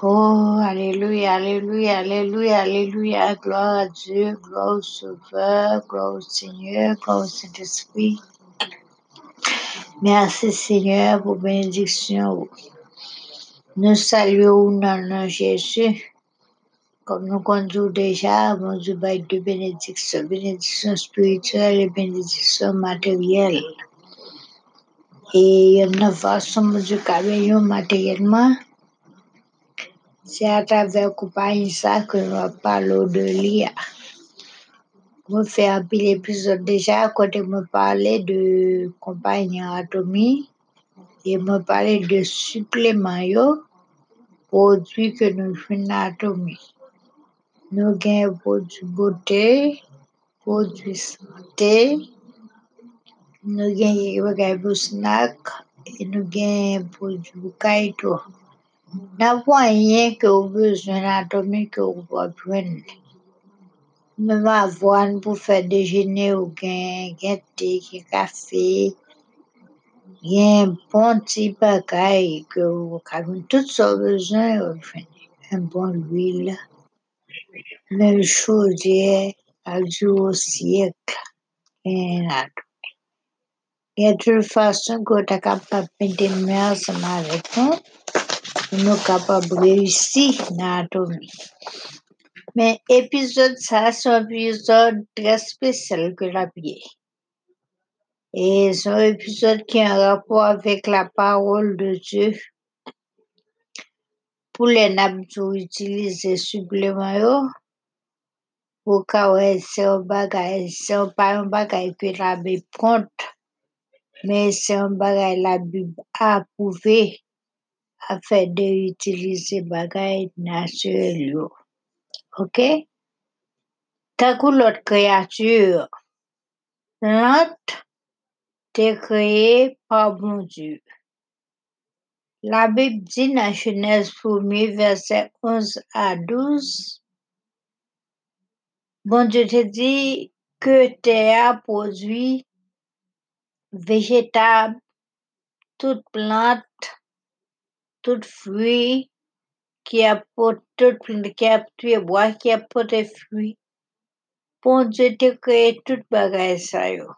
Oh, Alléluia, Alléluia, Alléluia, Alléluia. Gloire à Dieu, gloire au Sauveur, gloire au Seigneur, gloire au Saint-Esprit. Merci Seigneur pour bénédiction. Nous saluons dans le de Jésus. Comme nous conduisons déjà, mon Dieu, by deux bénédictions, bénédiction spirituelle et bénédiction matérielle. Et une façon, mon Dieu, qu'avons matériellement, c'est à travers compagnie ça que nous parlons de l'IA. Je fais un peu l'épisode déjà, quand je me parlais de compagnie atomique, et me parlais de suppléments, produits que nous faisons atomique. Nous avons produits beauté, produits santé, pour snack, et pour kaito. N'avons rien que vous besoin d'atomique que vous pouvez prendre. Même avoine pour faire déjeuner ou gain, gain thé, café, gain bon petit bagaille que vous avez tout ce besoin. Un bon huile, même chaudière, à jour au siècle. Et là, il y a toute façon que vous êtes capable de maintenir ensemble avec nous, nous sommes capables de réussir dans l'atomique. Mais épisode ça, c'est un épisode très spécial que la vie. Et c'est un épisode qui a un rapport avec la parole de Dieu. Pour les nabdou utiliser supplément yo, pour que c'est un bagage, c'est pas un bagage que la Bible compte, mais c'est un bagage la Bible a approuvé afin d'utiliser bagage naturel yo. OK? Que l'autre créature, plante, t'es créé par bon Dieu. La Bible dit dans Genèse 1er, verset 11 à 12, bon Dieu te dit que terre produit vejetab, tout plant, tout fwi, ki apote, tout plant ki apote boye, ki apote fwi. Pon Dje te kreye tout bagay sa yo.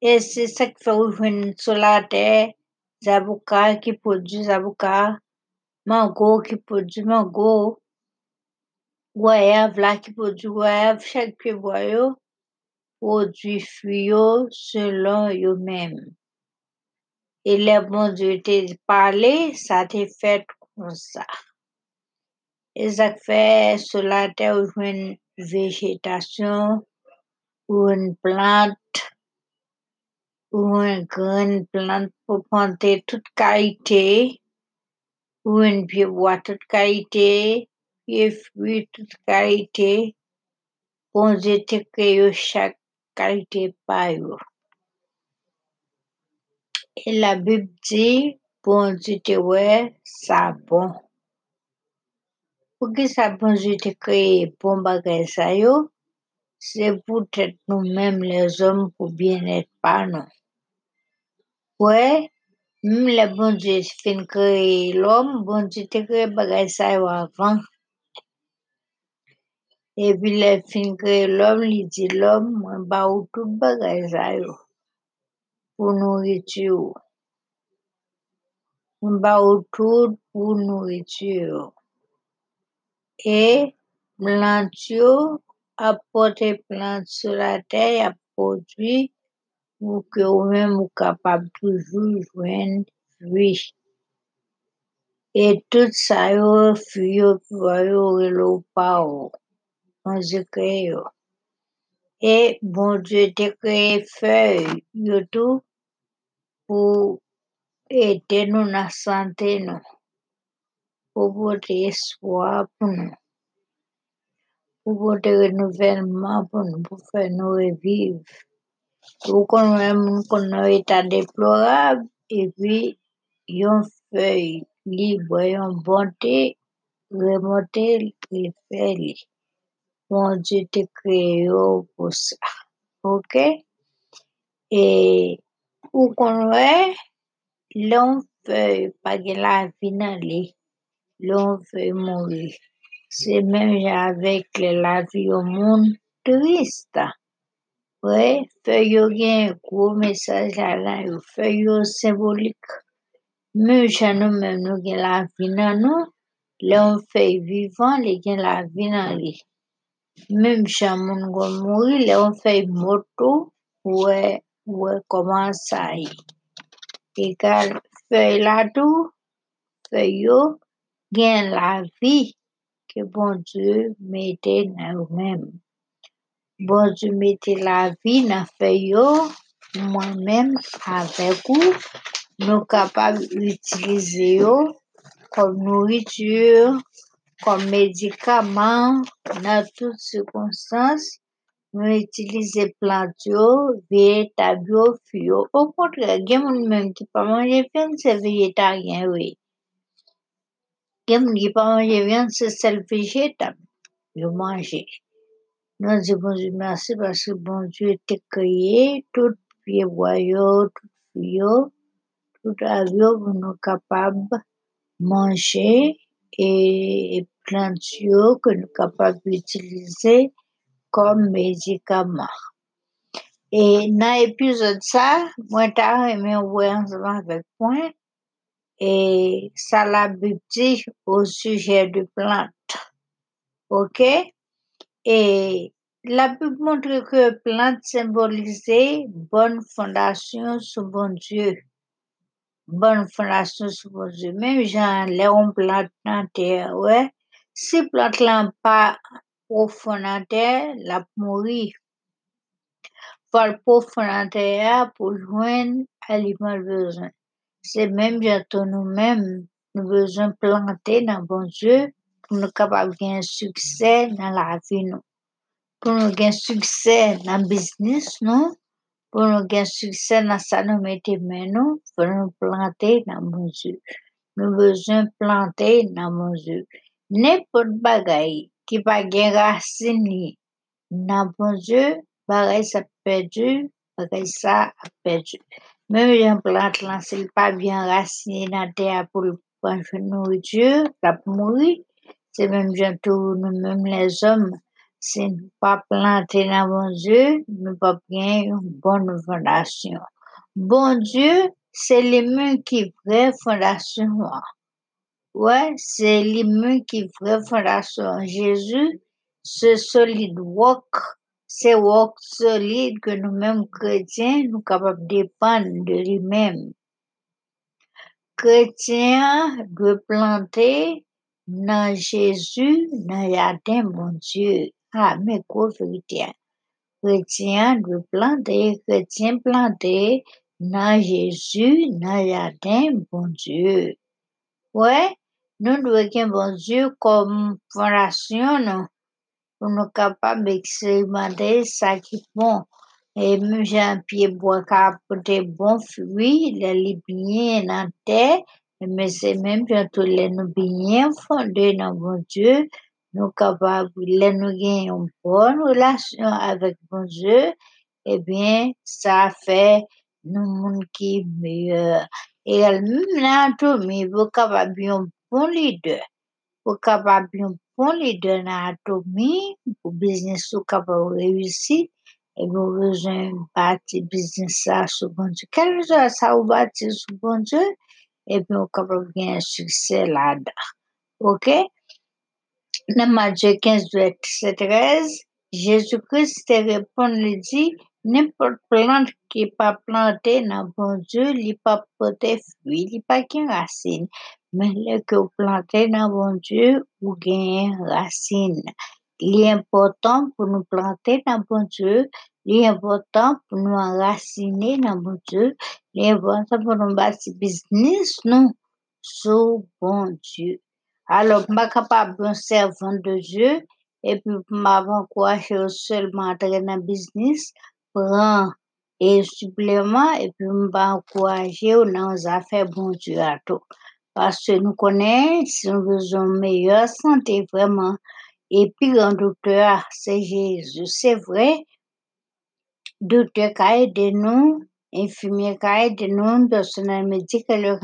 E se sak fe ou jwen sou la te, zabouka ki produ zabouka, mango ki produ mango, gwaev la ki produ gwaev, chak pi boyo. Yo selon eux-mêmes. Et le bon Dieu te parlé, ça te fait comme ça. Et ça fait sur la terre une végétation ou une plante ou une grande plante pour planter toute qualité ou une bois toute qualité, pied fruit toute qualité. Bon Dieu te créé chaque Et la Bible dit, bon Dieu te ouais, ça bon. Pour que ça bon Dieu te créé bon bagage ça yo, c'est pour être nous-mêmes les hommes pour bien être par nous. Ouais, même le bon Dieu fin créé l'homme, bon Dieu te créé bagage ça yo avant. Et puis le fin créé l'homme, il dit l'homme, moi ba ou tout bagage ça yo pour nourriture. On ba ou tout pour nourriture. Et plante yo apporte plante sur la terre, a produit pour que vous-même vous capable toujours joindre fruit. Et tout ça yo, fruit yo, pois yo, relo pa ou. Yo. Et bon Dieu te créé feuille yo tout pour aider nous dans la santé nous, pour porter espoir pour nous, pour porter renouvellement pour nous, pour faire nous revivre. Pour qu'on même qu'on a état déplorable et puis yon feuille libre, yon bonté, remonter les feuilles. Yo pour ça. OK? Et ou qu'on ouais, l'on feuille pas la vie dans l'on feuille mourir. C'est même avec la vie au monde triste. Ouais, feuille un gros message là, feuille symbolique. Mais nous même nous la vie dans nous, l'on fait vivant, les la vie dans. Même chan moun gon mouri, le on fait moto, ouais, ouais, comment ça y Égal, feuille yo, gain la vie que bon Dieu mette dans nous-mêmes. Bon Dieu mette la vie dans feuille yo, moi-même avec vous, nous capables d'utiliser comme nourriture, comme médicament, dans toutes circonstances, nous utilisons végétales yo, fio. Au contraire, il y a des gens qui pas manger viande, c'est végétarien, oui. Il y a des gens qui pas manger viande, c'est celle végétale. Yo manger. Nous disons bon merci parce que bon Dieu t'a créé tout pied boyau, tout fio, tout avion pour nous capables manger et plantes que nous sommes capables d'utiliser comme médicament. Et dans l'épisode ça, moi j'ai aimé ensemble avec point et ça l'a dit au sujet de plantes. OK? Et la Bible montre que plantes symbolisait bonne fondation sous bon Dieu bonne yeux. Même Jean, Léon plante dans terre, ouais. Si plante là pas profond dans terre, la mourir. Faut profond dans terre pour joindre aliment besoin. C'est même bientôt nous-mêmes, nous besoin planter dans bon Dieu pour nous capables de succès dans la vie, nous. Pour nous gagner succès dans le business, non? Pour nous gagner succès dans ça nous mettons nous pour nous planter dans mon Dieu. Nous besoin planter dans mon Dieu. N'importe bagaille qui pas gain racine dans mon Dieu, bagaille ça perdu, bagaille ça perdu. Même un plante là, c'est pas bien raciné dans la terre pour prendre nourriture, ça mourir. C'est même bientôt nous-mêmes les hommes si nous pas planter dans mon Dieu, nous pas bien une bonne fondation. Bon Dieu, c'est lui qui vraie fondation. Ouais, c'est lui qui vraie fondation. Jésus, ce solide rock, c'est rock solide que nous-mêmes chrétiens, nous capables de de planter dans Jésus, dans le vérité. Chrétien doit planter, chrétien planter dans Jésus, le jardin, bon Dieu. Ouais, nous devons avoir bon Dieu comme fondation, non? Pour nous capables d'expérimenter ça qui est bon. Et même j'ai un pied bois qui a porté bon fruit, bien dans la terre, mais c'est même bientôt les nous bien fondés dans bon Dieu, nous capables, de nous gagner une bonne relation avec bon Dieu, eh bien, ça fait nous monde qui est meilleur. Et même là, tout, mais vous capable un bon leader. Vous capable un bon leader dans l'atomi, pour business vous capable réussir, et vous besoin bâtir business ça sur bon Dieu. Quel soit ça vous bâtir sur bon Dieu, et puis vous capable gagner un succès là-dedans. OK? Dans Matthieu 15, verset 13, Jésus-Christ répond, il dit, n'importe plante qui n'est pas plantée dans bon Dieu, il n'est pas porté fruit, il n'est pas qu'une racine. Mais le que vous plantez dans bon Dieu, vous gagnez racine. Il est important pour nous planter dans bon Dieu, il est important pour nous enraciner dans bon Dieu, il est important pour nous bâtir business, nous, sous bon Dieu. Alors, je suis capable d'un servant de Dieu et puis m'encourager seulement à entrer dans le business, prendre et supplément et puis m'encourager dans les affaires bon Dieu à tout. Parce que nous connaissons, si nous besoin de meilleure santé vraiment, et puis un docteur, c'est Jésus. C'est vrai, docteur qui a aidé nous infirmier ka aider nous, personnel médical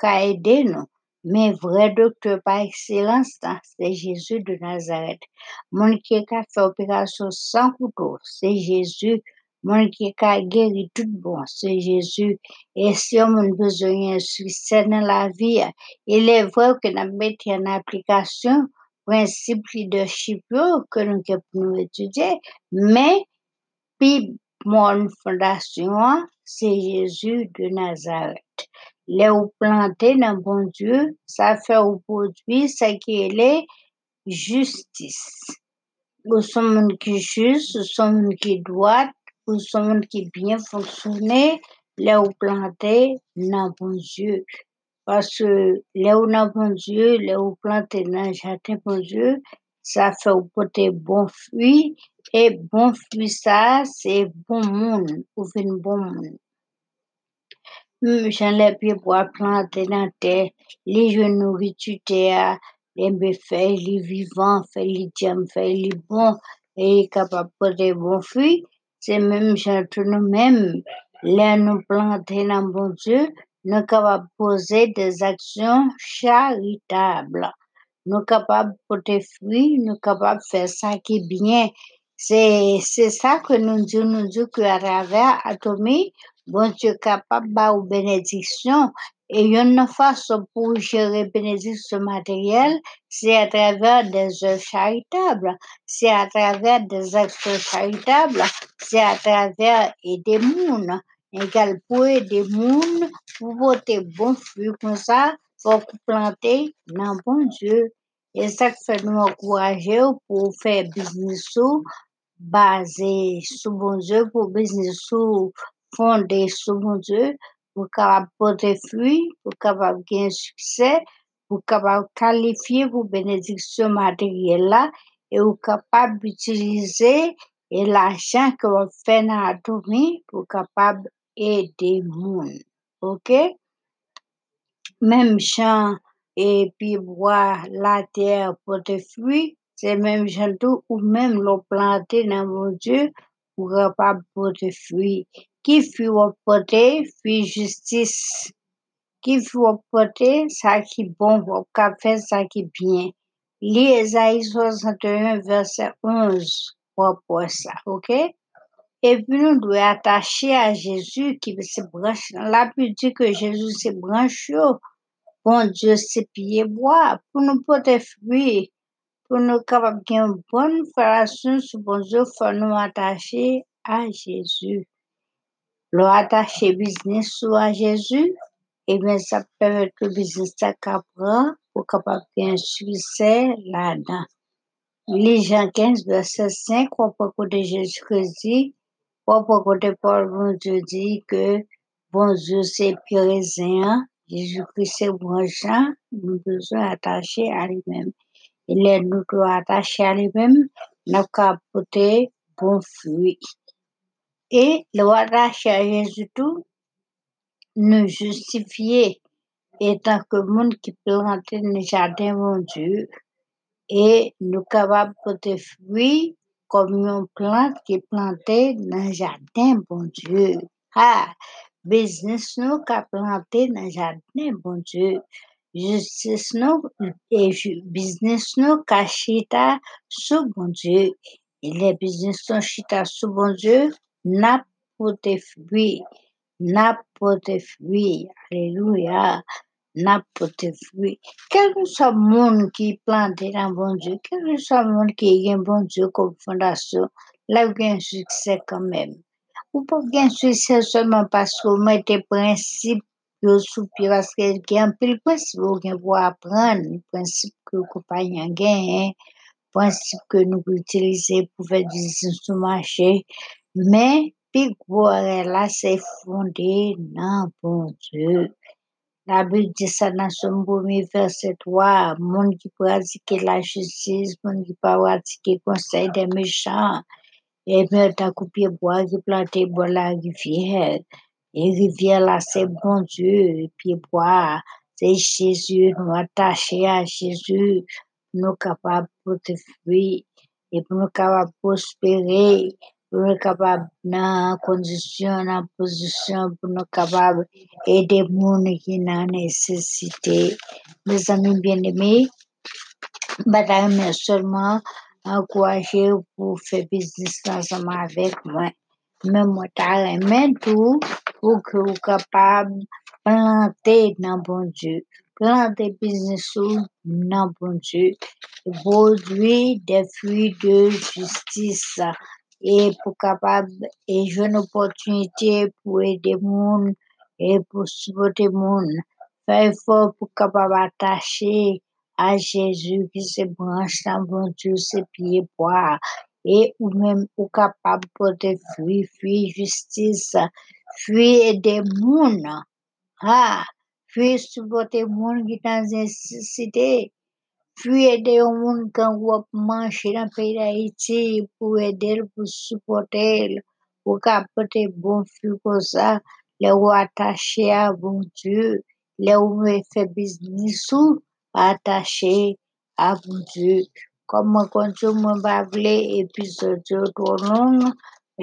ka aider nous. Mais vrai docteur par excellence, c'est Jésus de Nazareth. Mon qui a fait opération sans couteau, c'est Jésus. Mon qui a guéri tout bon, c'est Jésus. Et si on a besoin de succès dans la vie, il est vrai que nous mettons en application principe leadership que nous pouvons étudier, mais puis mon fondation, c'est Jésus de Nazareth. Les ou planté dans bon Dieu, ça fait au produit ce qui est justice. Nous sommes qui juste, nous sommes qui droit, nous sommes qui bien fonctionner, les ou planté dans bon Dieu. Parce que les ou dans bon Dieu, les ou planté dans jardin bon Dieu, ça fait au porter bon fruit, et bon fruit ça, c'est bon monde, ou une bon monde. J'en les pieds pour planter dans terre, les jeunes nourriture terre, les méfaits, les vivants, les diams, les bons, et capable de porter bon fruit. C'est même gens nous-mêmes, les nous planter dans bon Dieu, nous capables poser des actions charitables. Nous capables de porter fruit, nous capables de faire ça qui est bien. C'est, c'est ça que nous disons, nous disons qu'à travers Atomie, bon Dieu capable de bénédiction. Et une façon pour gérer bénédiction matérielle, c'est à travers des œuvres charitables, c'est à travers des actions charitables, c'est à travers aider monde. Égal pour aider monde, pour voter bon fruit comme ça, faut planter dans bon Dieu. Et ça fait nous encourager pour faire business basé sur bon Dieu, pour business fondé sur mon Dieu, pour capable porter fruit, pour capable gagner succès, pour capable qualifier pour bénédiction matérielle là, et pour capable d'utiliser et l'argent que vous faites dans la pour capable aider monde. OK? Même champ et puis bois la terre porter fruit, c'est même champ tout ou même l'eau planté dans mon Dieu pour capable porter fruit. Qui fut porter fruit justice. Qui fut porter ça qui bon, pour faire ça qui bien. Lis Esaïe 61, verset 11 pour ça, ok? Et puis nous devons attacher à Jésus qui se branche. La plus dit que Jésus se branche. Bon Dieu, c'est pieds bois pour nous porter fruit. Pour nous capables une bonne relation bon Dieu, faut nous attacher à Jésus. Le attacher business à Jésus, et bien ça permet que le business prend pour capable un succès là-dedans. Les Jean 15, verset 5, au propos de Jésus-Christ au propos de Paul, bon Dieu dit que bon Dieu c'est pire raisin, Jésus-Christ c'est bon Jean, nous devons attacher à lui-même. Il est nous doit attacher à lui-même, nous porter bon fruit. Et le attacher à Jésus tout, nous justifier étant que monde qui plante le jardin mon Dieu et nous capables de porter fruit comme une plante qui est plantée dans le jardin bon Dieu. Ah, business nous qu'a planté dans le jardin bon Dieu. Justice nous et business nous qu'a chita sous bon Dieu. Et les business nous chita sous bon Dieu n'a porté fruit. N'a porté fruit. Alléluia n'a porté fruit. Quel que soit le monde qui plante dans bon Dieu, quel que soit le monde qui a un bon Dieu comme fondation, là, il y a un succès quand même. Ou pas un succès seulement parce que vous mettez principe sous pied, parce qu'il y a un peu de principe pour apprendre, le principe que le compagnon gagne, principe que nous utilisons pour faire du business sur le marché. Mais, puis, là, c'est fondé dans bon Dieu. La Bible dit ça dans son premier verset 3. Monde qui pratique la justice, monde qui pratique le conseil des méchants. Et bien, t'as coupé bois qui planté bois la rivière. Et rivière là, c'est bon Dieu. Et puis bois, c'est Jésus. Nous attachés à Jésus. Nous capables de fruits. Et pour nous capables de prospérer. pour nous capables dans condition, dans position, pour nous capables aider les gens qui ont nécessité. Mes amis bien-aimés, bataille mais seulement encourager pour faire business ensemble avec moi. Mais moi, t'as aimé tout pour que vous capable planter dans bon Dieu. Planter business dans bon Dieu. Produire des fruits de justice et pour capable et une opportunité pour aider gens et pour supporter gens. Faire effort pour capable attacher à Jésus qui se branche bon Dieu, ses pieds bois. Et ou même ou capable porter fruit, fruit justice, fruit aider gens. Ah, fruit supporter gens qui dans nécessité. Fruit aider les gens quand vous mangez dans le pays d'Haïti pour aider, pour supporter, pour porter bon fruit comme ça. Les ou attaché à bon Dieu, les ou fait business ou atache ap di. Koman konjou mwen ba vle epizodyo tro long,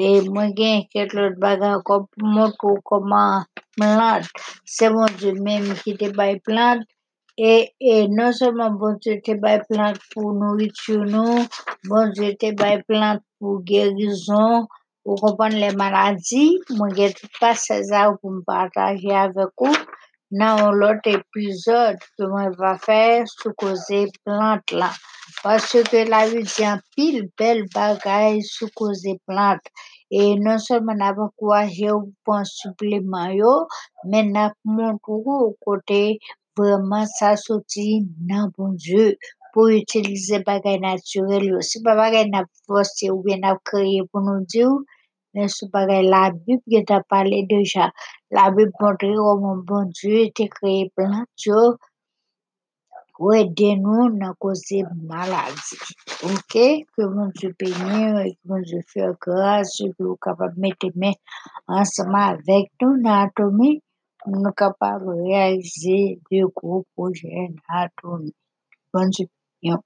e mwen gen ket lot bagan kop mwen kou koman plant. Se mwen di menm ki te bay plant, e, e non seman bon di te bay plant pou nou itchou nou, bon di te bay plant pou gerizon, pou kompon le maladi, mwen gen tout pa seza ou pou m pataje avek ou. Dans l'autre épisode moi va faire sous causer plante là. Parce que la vie dit en pile belle bagaille sous causer plante. Et non seulement n'a pas encouragé pour un supplément mais n'a montré au côté vraiment ça sorti dans bon Dieu pour utiliser bagaille naturel yo. C'est pas bagaille n'a forcé ou bien n'a créé pour nous dire, la Bible qui t'a parlé déjà. La Bible montre comment bon Dieu était créé plante yo pour aider nous dans causer maladie. OK? Que mon Dieu bénisse et que mon Dieu fasse grâce que capable de mettre ensemble avec nous dans pour nous capables de réaliser de gros projets dans. Bon Dieu, bénisse.